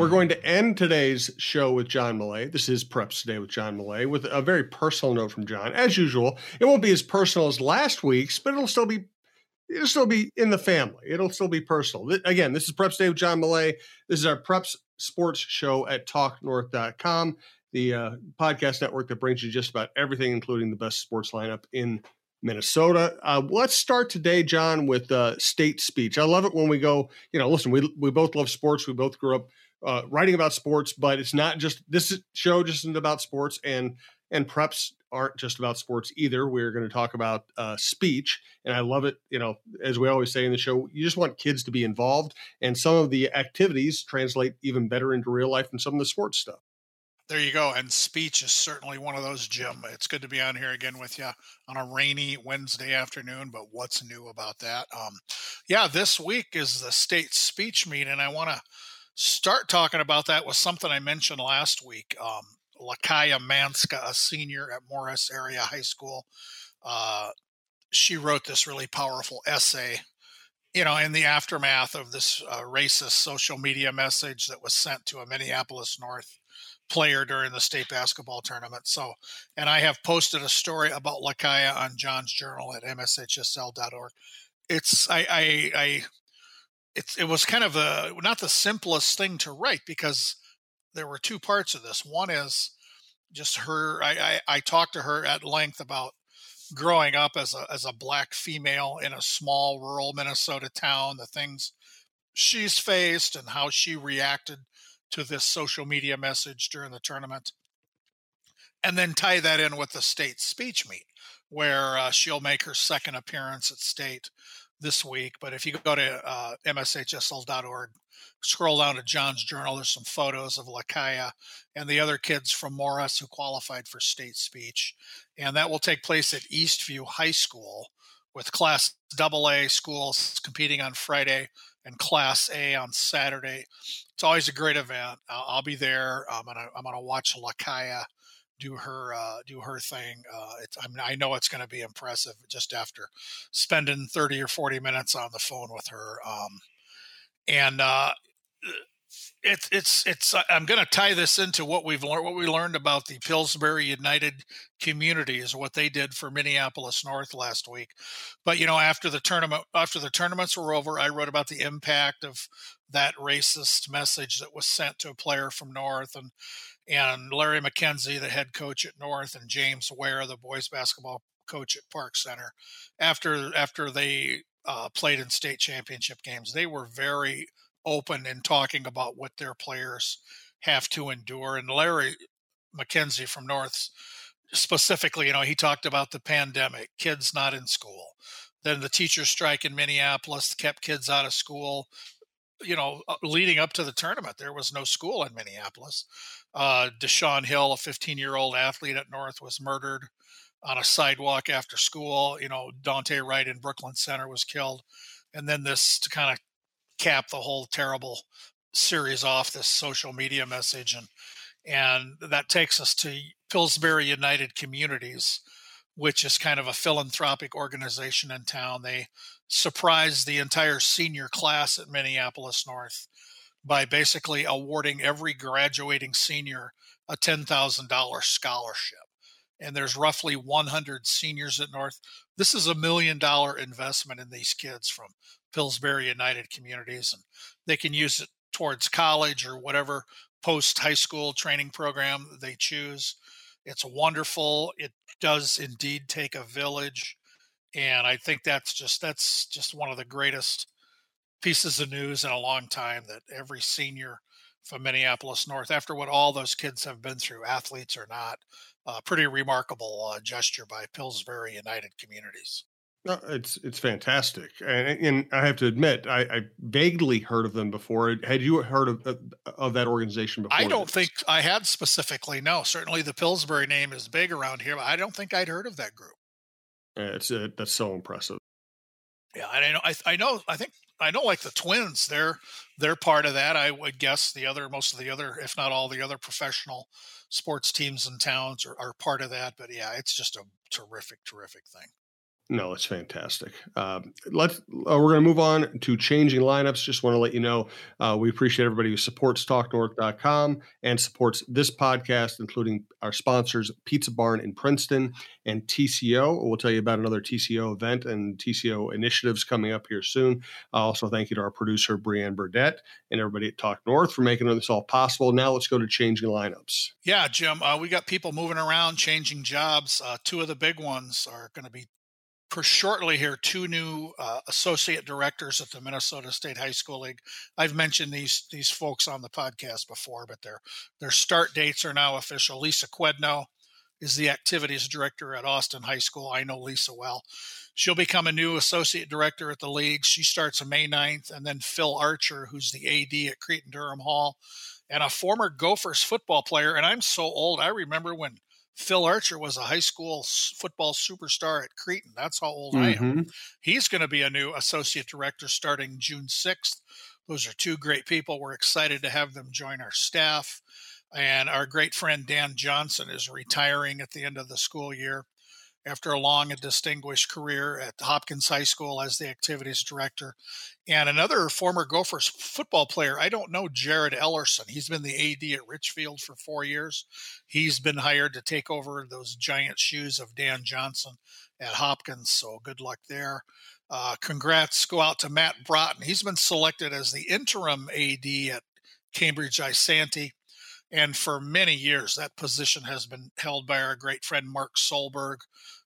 We're going to end today's show with John Millea. This is Preps Today with John Millea with a very personal note from John. As usual, it won't be as personal as last week's, but it'll still be it'll still be in the family. It'll still be personal. Again, this is Preps Day with John Millea. This is our Preps Sports Show at TalkNorth.com, the uh, podcast network that brings you just about everything, including the best sports lineup in Minnesota. Uh, let's start today, John, with uh, state speech. I love it when we go. You know, listen, we we both love sports. We both grew up uh, writing about sports, but it's not just this show just isn't about sports, and and preps aren't just about sports either. We're going to talk about uh, speech, and I love it. You know, as we always say in the show, you just want kids to be involved, and some of the activities translate even better into real life than some of the sports stuff. There you go. And speech is certainly one of those, Jim. It's good to be on here again with you on a rainy Wednesday afternoon. But what's new about that? Um, yeah, this week is the state speech meet, and I want to start talking about that was something I mentioned last week. Um, Lakaya Manska, a senior at Morris Area High School, uh, she wrote this really powerful essay you know, in the aftermath of this uh, racist social media message that was sent to a Minneapolis North player during the state basketball tournament. So, and I have posted a story about Lakaya on John's Journal at mshsl.org. It's I I, I it's it was kind of a not the simplest thing to write because there were two parts of this. One is just her. I I, I talked to her at length about growing up as a as a black female in a small rural Minnesota town, the things she's faced and how she reacted to this social media message during the tournament. And then tie that in with the state speech meet, where uh, she'll make her second appearance at state this week. But if you go to uh, mshsl.org, scroll down to John's Journal, there's some photos of Lakaya and the other kids from Morris who qualified for state speech. And that will take place at Eastview High School with Class AA schools competing on Friday and Class A on Saturday. It's always a great event. I'll, I'll be there. I'm gonna I'm gonna watch Lakaya do her uh, do her thing. Uh, I mean, I know it's going to be impressive just after spending 30 or 40 minutes on the phone with her. Um, and uh, it's it's it's i'm going to tie this into what we've learned what we learned about the pillsbury united communities what they did for minneapolis north last week. But you know after the tournament after the tournaments were over i wrote about the impact of that racist message that was sent to a player from north and and larry mckenzie the head coach at north and james ware the boys basketball coach at park center. After after they uh, played in state championship games they were very open in talking about what their players have to endure. And Larry McKenzie from North specifically, you know, he talked about the pandemic, kids not in school. Then the teacher strike in Minneapolis kept kids out of school. You know, uh, leading up to the tournament, there was no school in Minneapolis. Uh, Deshaun Hill, a 15 year old athlete at North, was murdered on a sidewalk after school. You know, Daunte Wright in Brooklyn Center was killed. And then this to kind of cap the whole terrible series off this social media message and and that takes us to Pillsbury United Communities which is kind of a philanthropic organization in town they surprised the entire senior class at Minneapolis North by basically awarding every graduating senior a $10,000 scholarship and there's roughly 100 seniors at North. This is a million dollar investment in these kids from Pillsbury United Communities, and they can use it towards college or whatever post high school training program they choose. It's wonderful. It does indeed take a village, and I think that's just that's just one of the greatest pieces of news in a long time that every senior from Minneapolis North, after what all those kids have been through, athletes or not, uh, pretty remarkable uh, gesture by Pillsbury United Communities. No, it's it's fantastic, and, and I have to admit, I, I, vaguely heard of them before. Had you heard of of that organization before? I don't this? think I had specifically. No, certainly the Pillsbury name is big around here, but I don't think I'd heard of that group. Yeah, it's uh, that's so impressive. Yeah, I know. I, I know. I think I know. Like the Twins, they're they're part of that. I would guess the other, most of the other, if not all the other professional sports teams and towns are, are part of that. But yeah, it's just a terrific, terrific thing. No, it's fantastic. Uh, let's. Uh, we're going to move on to changing lineups. Just want to let you know uh, we appreciate everybody who supports TalkNorth.com and supports this podcast, including our sponsors, Pizza Barn in Princeton and TCO. We'll tell you about another TCO event and TCO initiatives coming up here soon. also, thank you to our producer Brianne Burdett and everybody at Talk North for making this all possible. Now let's go to changing lineups. Yeah, Jim, uh, we got people moving around, changing jobs. Uh, two of the big ones are going to be shortly here two new uh, associate directors at the Minnesota State High School League. I've mentioned these these folks on the podcast before, but their their start dates are now official. Lisa Quednow is the activities director at Austin High School. I know Lisa well. She'll become a new associate director at the league. She starts on May 9th, and then Phil Archer, who's the AD at Cretin Derham Hall, and a former Gophers football player. And I'm so old, I remember when Phil Archer was a high school football superstar at Cretin. That's how old mm-hmm. I am. Mm-hmm. He's going to be a new associate director starting June 6th. Those are two great people. We're excited to have them join our staff. And our great friend Dan Johnson is retiring at the end of the school year after a long and distinguished career at Hopkins High School as the activities director. And another former Gophers football player, I don't know, Jared Ellerson. He's been the AD at Richfield for four years. He's been hired to take over those giant shoes of Dan Johnson at Hopkins. So good luck there. Uh, congrats go out to Matt Broughton. He's been selected as the interim AD at Cambridge Isanti. And for many years, that position has been held by our great friend Mark Solberg,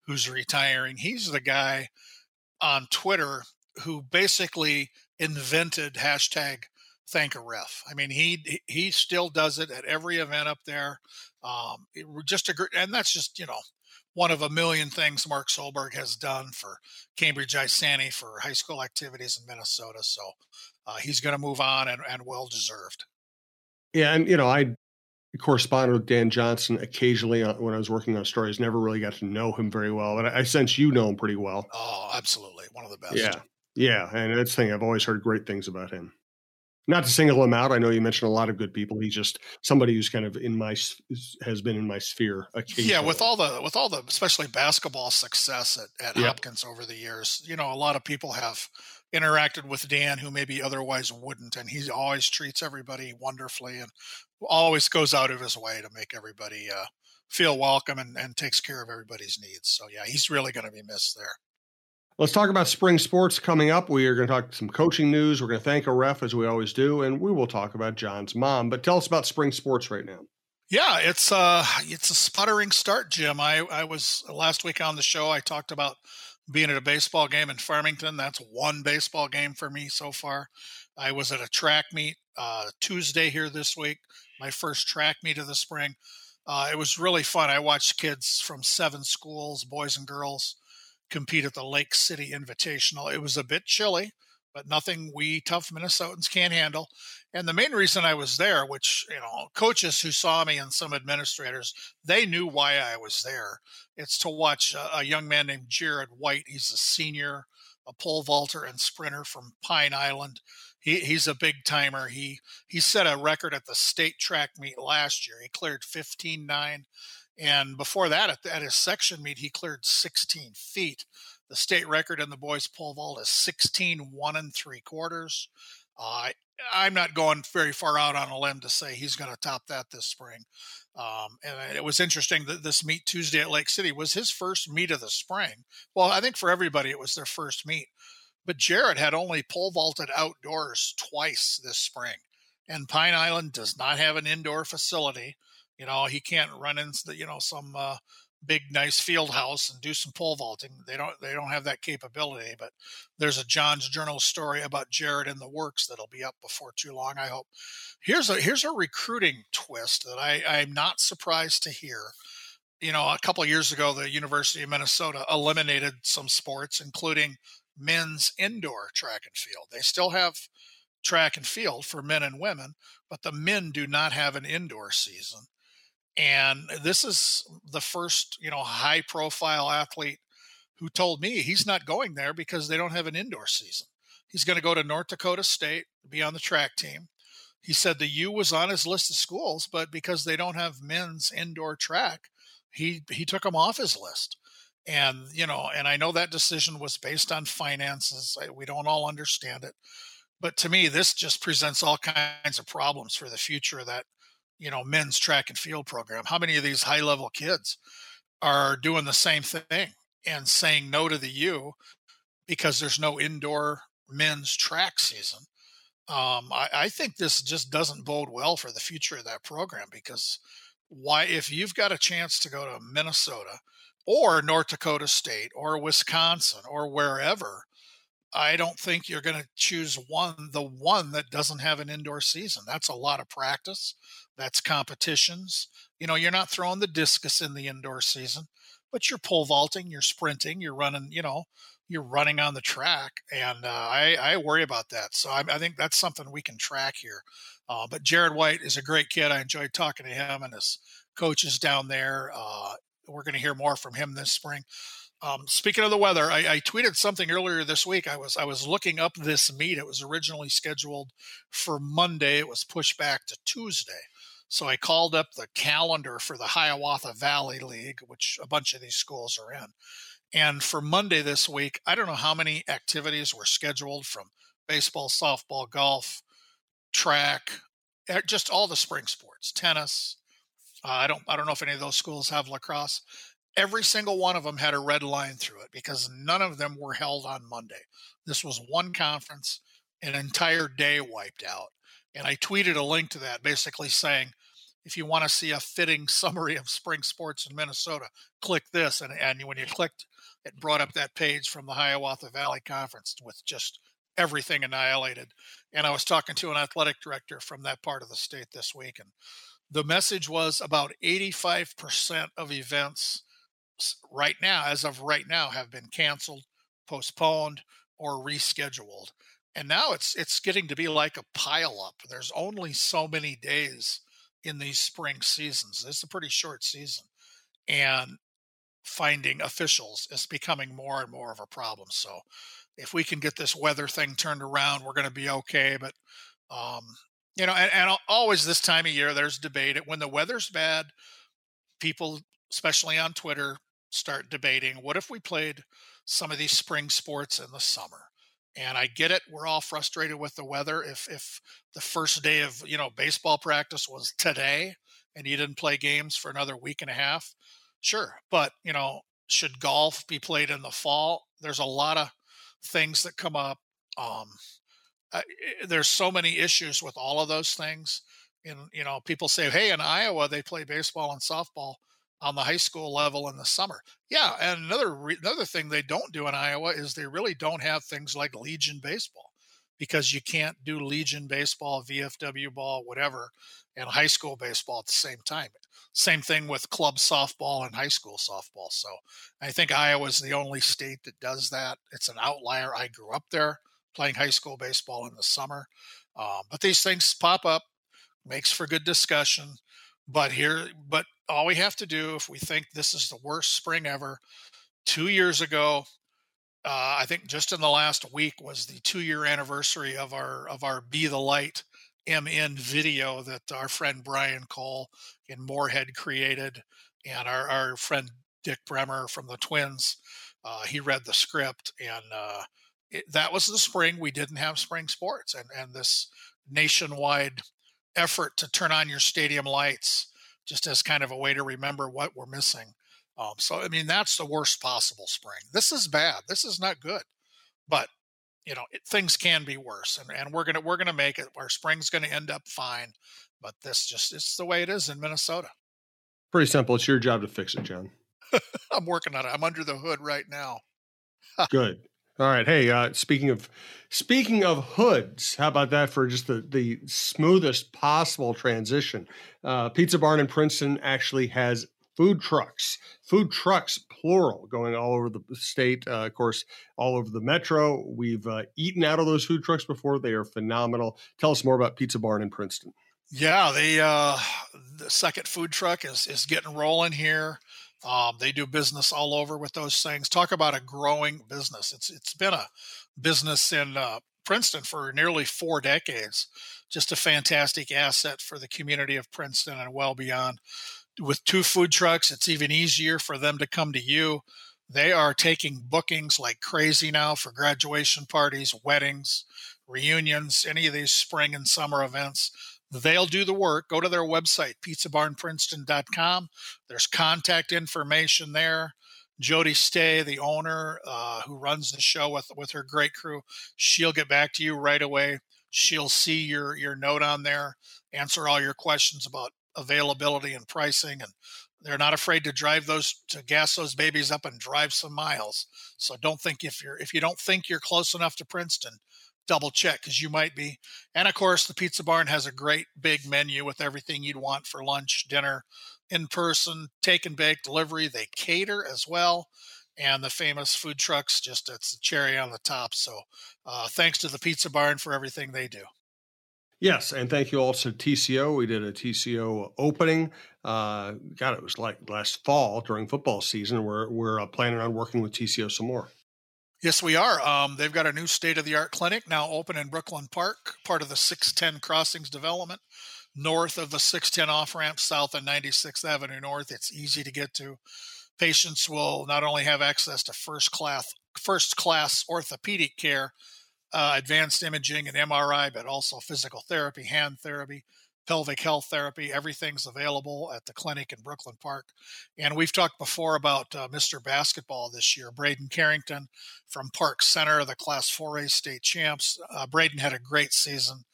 who's retiring. He's the guy on Twitter who basically invented hashtag thank a ref. I mean, he he still does it at every event up there. Um, just a and that's just you know one of a million things Mark Solberg has done for Cambridge Isanti for high school activities in Minnesota. So uh, he's going to move on and, and well deserved. Yeah, and you know, I corresponded with Dan Johnson occasionally when I was working on stories. Never really got to know him very well, but I, I sense you know him pretty well. Oh, absolutely, one of the best. Yeah, yeah, and that's the thing. I've always heard great things about him. Not to single him out, I know you mentioned a lot of good people. He's just somebody who's kind of in my has been in my sphere. Yeah, with all the with all the especially basketball success at, at yep. Hopkins over the years, you know, a lot of people have interacted with Dan who maybe otherwise wouldn't, and he always treats everybody wonderfully and always goes out of his way to make everybody uh, feel welcome and, and takes care of everybody's needs. So yeah, he's really going to be missed there. Let's talk about spring sports coming up. We are going to talk some coaching news. We're going to thank a ref as we always do, and we will talk about John's mom. But tell us about spring sports right now. Yeah, it's uh it's a sputtering start, Jim. I I was last week on the show. I talked about being at a baseball game in Farmington. That's one baseball game for me so far. I was at a track meet uh, Tuesday here this week, my first track meet of the spring. Uh, it was really fun. I watched kids from seven schools, boys and girls, compete at the Lake City Invitational. It was a bit chilly, but nothing we tough Minnesotans can't handle. And the main reason I was there, which, you know, coaches who saw me and some administrators, they knew why I was there. It's to watch a, a young man named Jared White. He's a senior, a pole vaulter and sprinter from Pine Island. He, he's a big timer. He he set a record at the state track meet last year. He cleared 15.9 and before that, at, at his section meet, he cleared 16 feet. The state record in the boys pole vault is 16 one and three quarters. Uh, I'm not going very far out on a limb to say he's going to top that this spring. Um, and it was interesting that this meet Tuesday at Lake City was his first meet of the spring. Well, I think for everybody it was their first meet, but Jared had only pole vaulted outdoors twice this spring, and Pine Island does not have an indoor facility. You know, he can't run into you know some uh, big nice field house and do some pole vaulting. They don't they don't have that capability. But there's a John's Journal story about Jared in the works that'll be up before too long. I hope. Here's a here's a recruiting twist that I I'm not surprised to hear. You know, a couple years ago, the University of Minnesota eliminated some sports, including men's indoor track and field. They still have track and field for men and women, but the men do not have an indoor season. And this is the first, you know, high profile athlete who told me he's not going there because they don't have an indoor season. He's going to go to North Dakota State, be on the track team. He said the U was on his list of schools, but because they don't have men's indoor track, he he took them off his list. And, you know, and I know that decision was based on finances. We don't all understand it. But to me, this just presents all kinds of problems for the future of that, you know, men's track and field program. How many of these high level kids are doing the same thing and saying no to the U because there's no indoor men's track season? Um, I, I think this just doesn't bode well for the future of that program because why, if you've got a chance to go to Minnesota or North Dakota State or Wisconsin or wherever, I don't think you're going to choose one, the one that doesn't have an indoor season. That's a lot of practice. That's competitions. You know, you're not throwing the discus in the indoor season, but you're pole vaulting, you're sprinting, you're running, you know, you're running on the track. And uh, I, I worry about that. So I, I, think that's something we can track here. Uh, but Jared White is a great kid. I enjoyed talking to him and his coaches down there. Uh, we're going to hear more from him this spring. Um, speaking of the weather, I, I, tweeted something earlier this week. I was I was looking up this meet. It was originally scheduled for Monday. It was pushed back to Tuesday. So I called up the calendar for the Hiawatha Valley League, which a bunch of these schools are in. And for Monday this week, I don't know how many activities were scheduled from baseball, softball, golf, track, eh, just all the spring sports, tennis. Uh, I don't I don't know if any of those schools have lacrosse. Every single one of them had a red line through it because none of them were held on Monday. This was one conference, an entire day wiped out. And I tweeted a link to that basically saying, if you want to see a fitting summary of spring sports in Minnesota, click this. And, and when you clicked, it brought up that page from the Hiawatha Valley Conference with just everything annihilated. And I was talking to an athletic director from that part of the state this week, and the message was about 85% of events right now, as of right now, have been canceled, postponed, or rescheduled. And now it's it's getting to be like a pile up there's only so many days in these spring seasons. It's a pretty short season. And finding officials is becoming more and more of a problem. So if we can get this weather thing turned around we're going to be okay but um you know and, and always this time of year there's debate. When the weather's bad people especially on twitter start debating what if we played some of these spring sports in the summer and I get it. We're all frustrated with the weather. If if the first day of you know baseball practice was today and you didn't play games for another week and a half, sure. But you know, should golf be played in the fall? There's a lot of things that come up. Um, uh, there's so many issues with all of those things. And you know, people say, "Hey, in Iowa they play baseball and softball." On the high school level in the summer. Yeah, and another re- another thing they don't do in Iowa is they really don't have things like Legion baseball because you can't do Legion baseball, VFW ball, whatever, and high school baseball at the same time. Same thing with club softball and high school softball. So I think Iowa is the only state that does that. It's an outlier. I grew up there playing high school baseball in the summer, uh, but these things pop up, makes for good discussion. But here, but all we have to do if we think this is the worst spring ever, two years ago, uh, I think just in the last week was the two year anniversary of our of our Be the Light MN video that our friend Brian Cole in Moorhead created, and our, our friend Dick Bremer from the Twins. Uh, he read the script, and uh, it, that was the spring we didn't have spring sports, and and this nationwide effort to turn on your stadium lights just as kind of a way to remember what we're missing. Um, so, I mean, that's the worst possible spring. This is bad. This is not good. But you know, it, things can be worse, and, and we're gonna we're gonna make it. Our spring's gonna end up fine, but this just it's the way it is in Minnesota. Pretty simple. It's your job to fix it, John. I'm working on it. I'm under the hood right now. Good. All right. Hey, uh, speaking of speaking of hoods, how about that for just the the smoothest possible transition? Uh, Pizza Barn in Princeton actually has food trucks, food trucks plural, going all over the state. Uh, of course, all over the metro. We've uh, eaten out of those food trucks before. They are phenomenal. Tell us more about Pizza Barn in Princeton. Yeah, they uh, the second food truck is is getting rolling here. Um, they do business all over with those things. Talk about a growing business. It's it's been a business in uh, Princeton for nearly four decades. Just a fantastic asset for the community of Princeton and well beyond. With two food trucks, it's even easier for them to come to you. They are taking bookings like crazy now for graduation parties, weddings, reunions, any of these spring and summer events. They'll do the work. Go to their website, pizzabarnprinceton.com. There's contact information there. Jody Stay, the owner uh, who runs the show with with her great crew, she'll get back to you right away. She'll see your your note on there, answer all your questions about availability and pricing, and they're not afraid to drive those to gas those babies up and drive some miles. So don't think if you're if you don't think you're close enough to Princeton, double check because you might be. And of course, the Pizza Barn has a great big menu with everything you'd want for lunch, dinner, in person, take and bake delivery. They cater as well. And the famous food trucks, just it's the cherry on the top. So uh, thanks to the Pizza Barn for everything they do. Yes, and thank you also to TCO. We did a TCO opening. Uh, God, it was like last fall during football season. We're we're uh, planning on working with TCO some more. Yes, we are. Um, they've got a new state of the art clinic now open in Brooklyn Park, part of the 610 Crossings development, north of the 610 off ramp, south of 96th Avenue North. It's easy to get to. Patients will not only have access to first class first class orthopedic care, uh, advanced imaging and MRI, but also physical therapy, hand therapy, pelvic health therapy. Everything's available at the clinic in Brooklyn Park. And we've talked before about uh, Mr. Basketball this year, Braden Carrington from Park Center, the Class 4A state champs. Uh, Braden had a great season.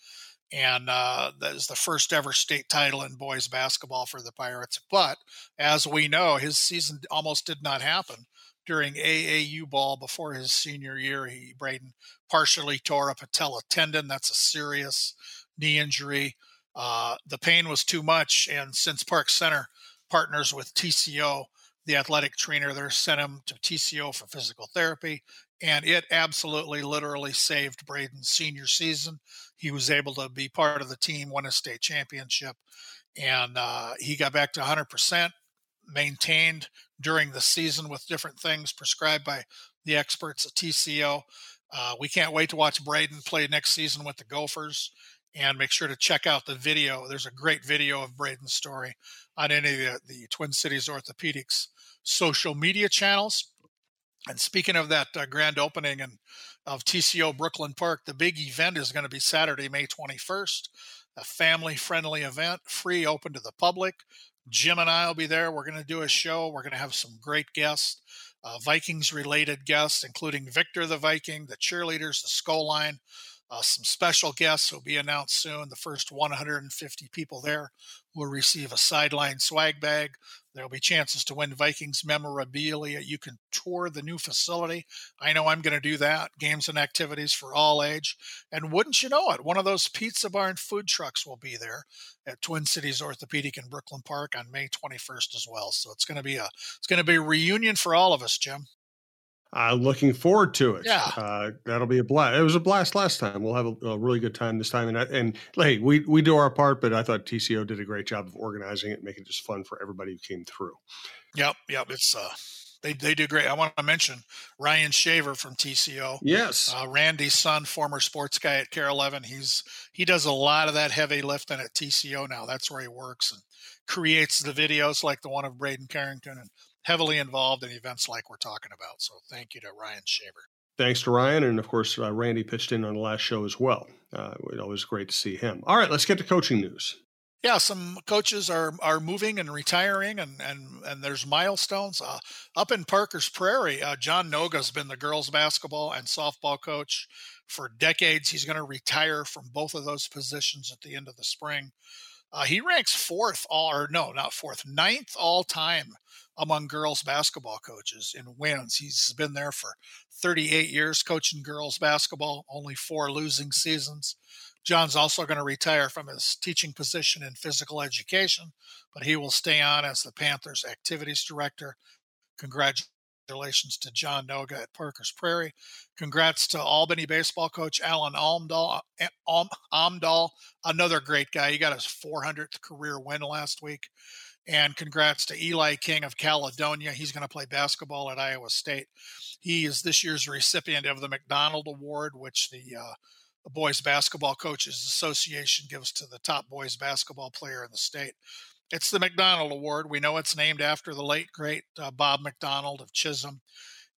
And uh, that is the first ever state title in boys basketball for the Pirates. But as we know, his season almost did not happen during AAU ball before his senior year. He Braden partially tore a patella tendon. That's a serious knee injury. Uh, the pain was too much, and since Park Center partners with TCO, the athletic trainer there sent him to TCO for physical therapy, and it absolutely, literally saved Braden's senior season. He was able to be part of the team, won a state championship, and uh, he got back to 100%, maintained during the season with different things prescribed by the experts at TCO. Uh, we can't wait to watch Braden play next season with the Gophers and make sure to check out the video. There's a great video of Braden's story on any of the, the Twin Cities Orthopedics social media channels. And speaking of that uh, grand opening and of TCO Brooklyn Park, the big event is going to be Saturday, May 21st, a family friendly event, free, open to the public. Jim and I will be there. We're going to do a show. We're going to have some great guests, uh, Vikings related guests, including Victor the Viking, the cheerleaders, the Skol Line, uh, some special guests will be announced soon. The first 150 people there will receive a sideline swag bag. There will be chances to win Vikings memorabilia. You can tour the new facility. I know I'm going to do that. Games and activities for all age. And wouldn't you know it, one of those Pizza Barn food trucks will be there at Twin Cities Orthopedic in Brooklyn Park on May 21st as well. So it's going to be a it's going to be a reunion for all of us, Jim. Uh, looking forward to it. Yeah, uh, that'll be a blast. It was a blast last time. We'll have a, a really good time this time. And and hey, we we do our part, but I thought TCO did a great job of organizing it, making it just fun for everybody who came through. Yep, yep. It's uh, they they do great. I want to mention Ryan Shaver from TCO. Yes, uh, Randy's son, former sports guy at KARE 11. He's he does a lot of that heavy lifting at TCO now. That's where he works and creates the videos like the one of Braden Carrington and heavily involved in events like we're talking about. So thank you to Ryan Shaver. Thanks to Ryan. And of course, uh, Randy pitched in on the last show as well. Uh, it was great to see him. All right, let's get to coaching news. Yeah, some coaches are are moving and retiring, and and and there's milestones. Uh, up in Parker's Prairie, uh, John Noga's been the girls basketball and softball coach for decades. He's going to retire from both of those positions at the end of the spring. Uh, he ranks fourth all, or no, not fourth, ninth all time among girls basketball coaches in wins. He's been there for 38 years coaching girls basketball, only four losing seasons. John's also going to retire from his teaching position in physical education, but he will stay on as the Panthers activities director. Congratulations to John Noga at Parker's Prairie. Congrats to Albany baseball coach Alan Almdahl, Almdahl another great guy. He got his 400th career win last week. And congrats to Eli King of Caledonia. He's going to play basketball at Iowa State. He is this year's recipient of the McDonald Award, which the, uh, the Boys Basketball Coaches Association gives to the top boys basketball player in the state. It's the McDonald Award. We know it's named after the late, great uh, Bob McDonald of Chisholm.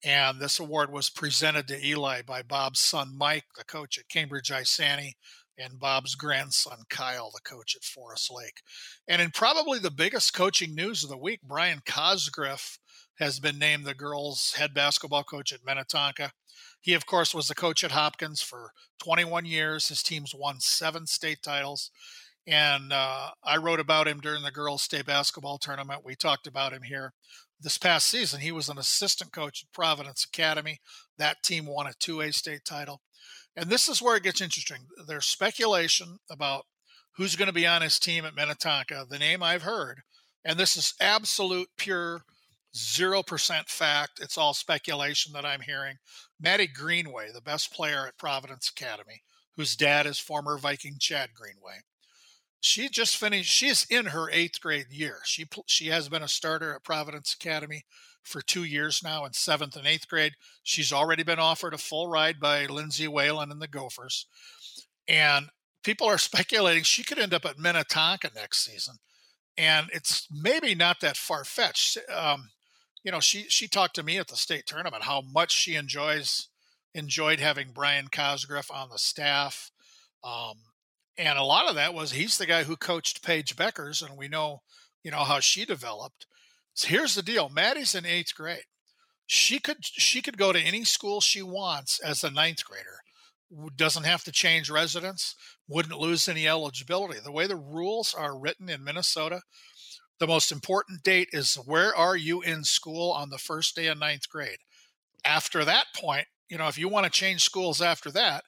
And this award was presented to Eli by Bob's son, Mike, the coach at Cambridge Isanti, and Bob's grandson, Kyle, the coach at Forest Lake. And in probably the biggest coaching news of the week, Brian Cosgriff has been named the girls' head basketball coach at Minnetonka. He, of course, was the coach at Hopkins for 21 years. His team's won seven state titles. And uh, I wrote about him during the girls' state basketball tournament. We talked about him here this past season. He was an assistant coach at Providence Academy. That team won a 2A state title. And this is where it gets interesting. There's speculation about who's going to be on his team at Minnetonka. The name I've heard, and this is absolute pure 0% fact. It's all speculation that I'm hearing. Maddie Greenway, the best player at Providence Academy, whose dad is former Viking Chad Greenway she just finished she's in her eighth grade year. She she has been a starter at providence academy for two years now in seventh and eighth grade. She's already been offered a full ride by lindsay whalen and the gophers. And people are speculating she could end up at minnetonka next season. And it's maybe not that far-fetched. Um, you know she she talked to me at the state tournament how much she enjoys enjoyed having brian cosgriff on the staff. Um, and a lot of that was he's the guy who coached Paige Bueckers, and we know, you know, how she developed. So here's the deal: Maddie's in eighth grade. She could she could go to any school she wants as a ninth grader. Doesn't have to change residence. Wouldn't lose any eligibility. The way the rules are written in Minnesota, the most important date is where are you in school on the first day of ninth grade. After that point, you know, if you want to change schools after that,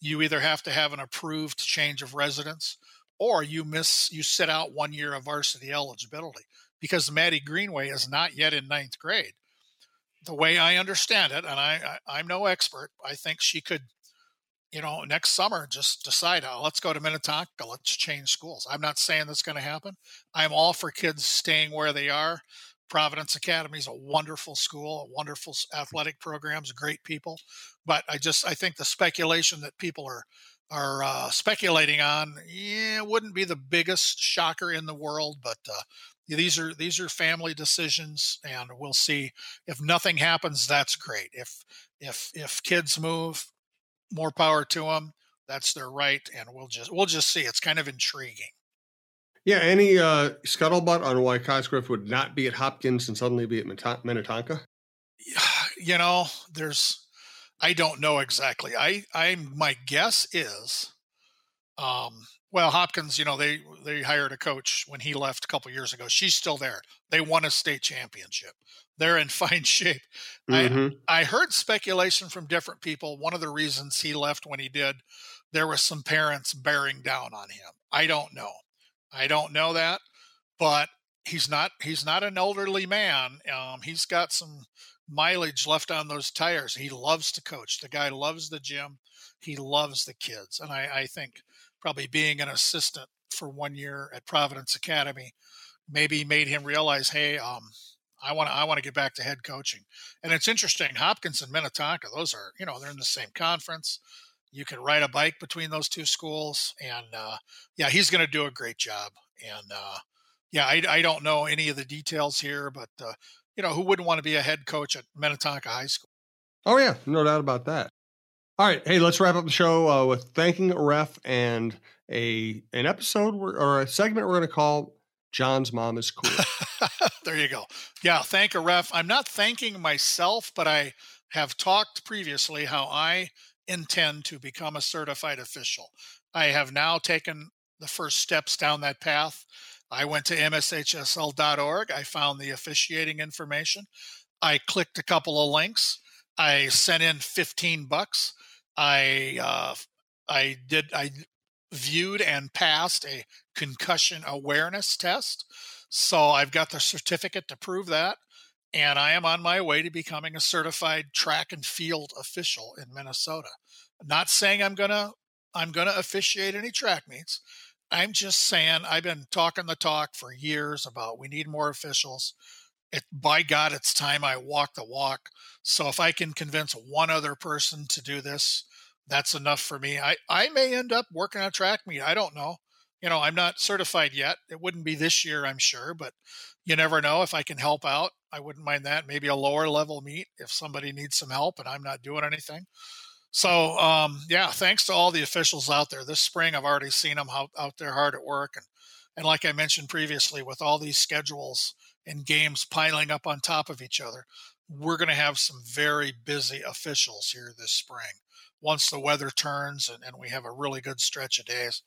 you either have to have an approved change of residence or you miss you sit out one year of varsity eligibility because Maddie Greenway is not yet in ninth grade. The way I understand it, and I, I am no expert, I think she could, you know, next summer just decide, oh, let's go to Minnetonka, let's change schools. I'm not saying that's going to happen. I'm all for kids staying where they are. Providence Academy is a wonderful school, a wonderful athletic programs, great people. But I just I think the speculation that people are are uh, speculating on, yeah, wouldn't be the biggest shocker in the world. But uh, these are these are family decisions, and we'll see. If nothing happens, that's great. If if if kids move, more power to them. That's their right, and we'll just we'll just see. It's kind of intriguing. Yeah, any uh, scuttlebutt on why Cosgriff would not be at Hopkins and suddenly be at Minnetonka? You know, there's, I don't know exactly. I, I, my guess is, um, well, Hopkins, you know, they they hired a coach when he left a couple years ago. She's still there. They won a state championship. They're in fine shape. Mm-hmm. I I heard speculation from different people. One of the reasons he left when he did, there was some parents bearing down on him. I don't know. I don't know that, but he's not he's not an elderly man. Um, he's got some mileage left on those tires. He loves to coach. The guy loves the gym. He loves the kids, and I, I think probably being an assistant for one year at Providence Academy maybe made him realize, hey, um, I want to I want to get back to head coaching. And it's interesting, Hopkins and Minnetonka, those are you know they're in the same conference you can ride a bike between those two schools. And uh, yeah, he's going to do a great job. And uh, yeah, I, I, don't know any of the details here, but uh, you know, who wouldn't want to be a head coach at Minnetonka High School? Oh yeah, no doubt about that. All right, hey, let's wrap up the show uh, with thanking a ref and a an episode or a segment we're going to call John's mom is cool. there you go. Yeah, thank a ref. I'm not thanking myself, but I have talked previously how I intend to become a certified official. I have now taken the first steps down that path. I went to mshsl.org. I found the officiating information. I clicked a couple of links. I sent in 15 bucks. I uh, I did I viewed and passed a concussion awareness test. So I've got the certificate to prove that and I am on my way to becoming a certified track and field official in Minnesota. not saying I'm gonna I'm gonna officiate any track meets. I'm just saying I've been talking the talk for years about we need more officials. It, by God, it's time I walk the walk. So if I can convince one other person to do this, that's enough for me. I, I may end up working on a track meet. I don't know. you know, I'm not certified yet. It wouldn't be this year, I'm sure, but you never know if I can help out. I wouldn't mind that. Maybe a lower level meet if somebody needs some help and I'm not doing anything. So, um, yeah, thanks to all the officials out there. This spring, I've already seen them out, out there hard at work. And, and like I mentioned previously, with all these schedules and games piling up on top of each other, we're going to have some very busy officials here this spring. Once the weather turns and, and we have a really good stretch of days,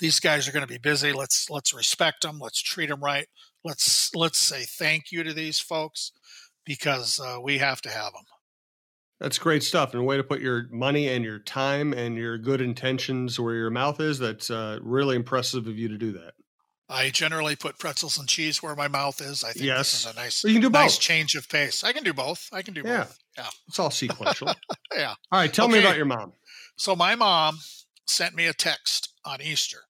these guys are going to be busy. Let's let's respect them. Let's treat them right. Let's let's say thank you to these folks because uh, we have to have them. That's great stuff, and a way to put your money and your time and your good intentions where your mouth is. That's uh, really impressive of you to do that. I generally put pretzels and cheese where my mouth is. I think yes. this is a nice, you can do nice both. change of pace. I can do both. I can do yeah. both. Yeah. It's all sequential. yeah. All right. Tell okay. me about your mom. So my mom sent me a text on Easter.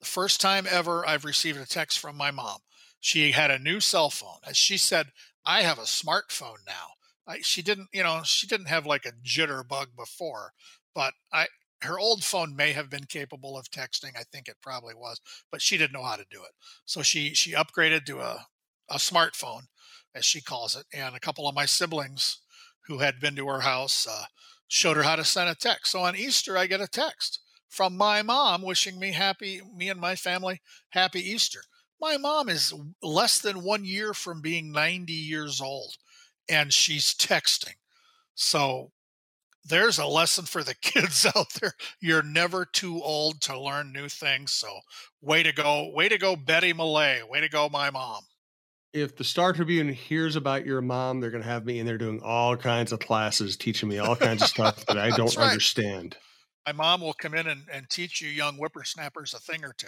The first time ever I've received a text from my mom. She had a new cell phone. As she said, I have a smartphone now. I, she didn't, you know, she didn't have like a jitterbug before, but I, her old phone may have been capable of texting. I think it probably was, but she didn't know how to do it. So she she upgraded to a a smartphone, as she calls it, and a couple of my siblings who had been to her house uh, showed her how to send a text. So on Easter, I get a text from my mom wishing me happy, me and my family happy Easter. My mom is less than one year from being 90 years old, and she's texting. So there's a lesson for the kids out there. You're never too old to learn new things. So, way to go. Way to go, Betty Millea. Way to go, my mom. If the Star Tribune hears about your mom, they're going to have me in there doing all kinds of classes, teaching me all kinds of stuff that I don't right. understand. My mom will come in and, and teach you young whippersnappers a thing or two.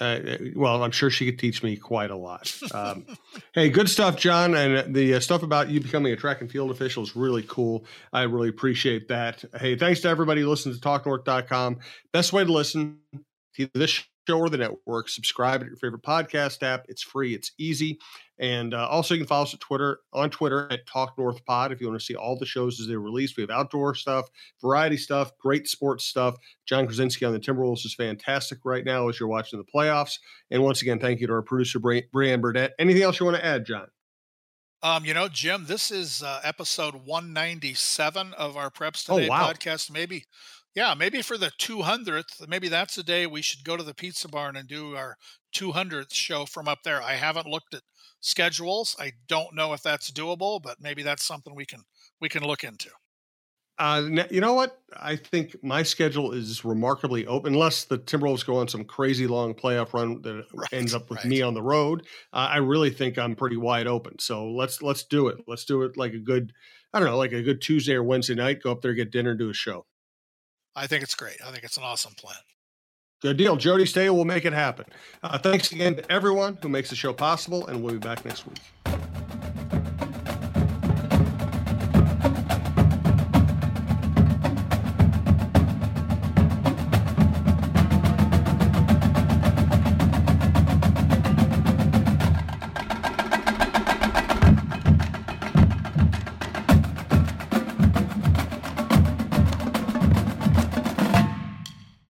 Uh, well, I'm sure she could teach me quite a lot. Um, hey, good stuff, John. And the uh, stuff about you becoming a track and field official is really cool. I really appreciate that. Hey, thanks to everybody who listens to talknorth.com. Best way to listen to this show or the network. Subscribe at your favorite podcast app. It's free. It's easy. And uh, also, you can follow us at Twitter on Twitter at Talk North Pod if you want to see all the shows as they're released. We have outdoor stuff, variety stuff, great sports stuff. Jon Krawczynski on the Timberwolves is fantastic right now as you're watching the playoffs. And once again, thank you to our producer Brian Burnett. Anything else you want to add, John? Um, you know, Jim, this is uh, episode 197 of our Preps Today oh, wow. podcast. Maybe yeah, maybe for the 200th, maybe that's the day we should go to the pizza barn and do our 200th show from up there. I haven't looked at schedules. I don't know if that's doable, but maybe that's something we can we can look into. Uh, you know what? I think my schedule is remarkably open, unless the Timberwolves go on some crazy long playoff run that right, ends up with right. me on the road. Uh, I really think I'm pretty wide open. So let's let's do it. Let's do it like a good, I don't know, like a good Tuesday or Wednesday night. Go up there, get dinner, do a show. I think it's great. I think it's an awesome plan. Good deal. Jody Stay will make it happen. Uh, thanks again to everyone who makes the show possible, and we'll be back next week.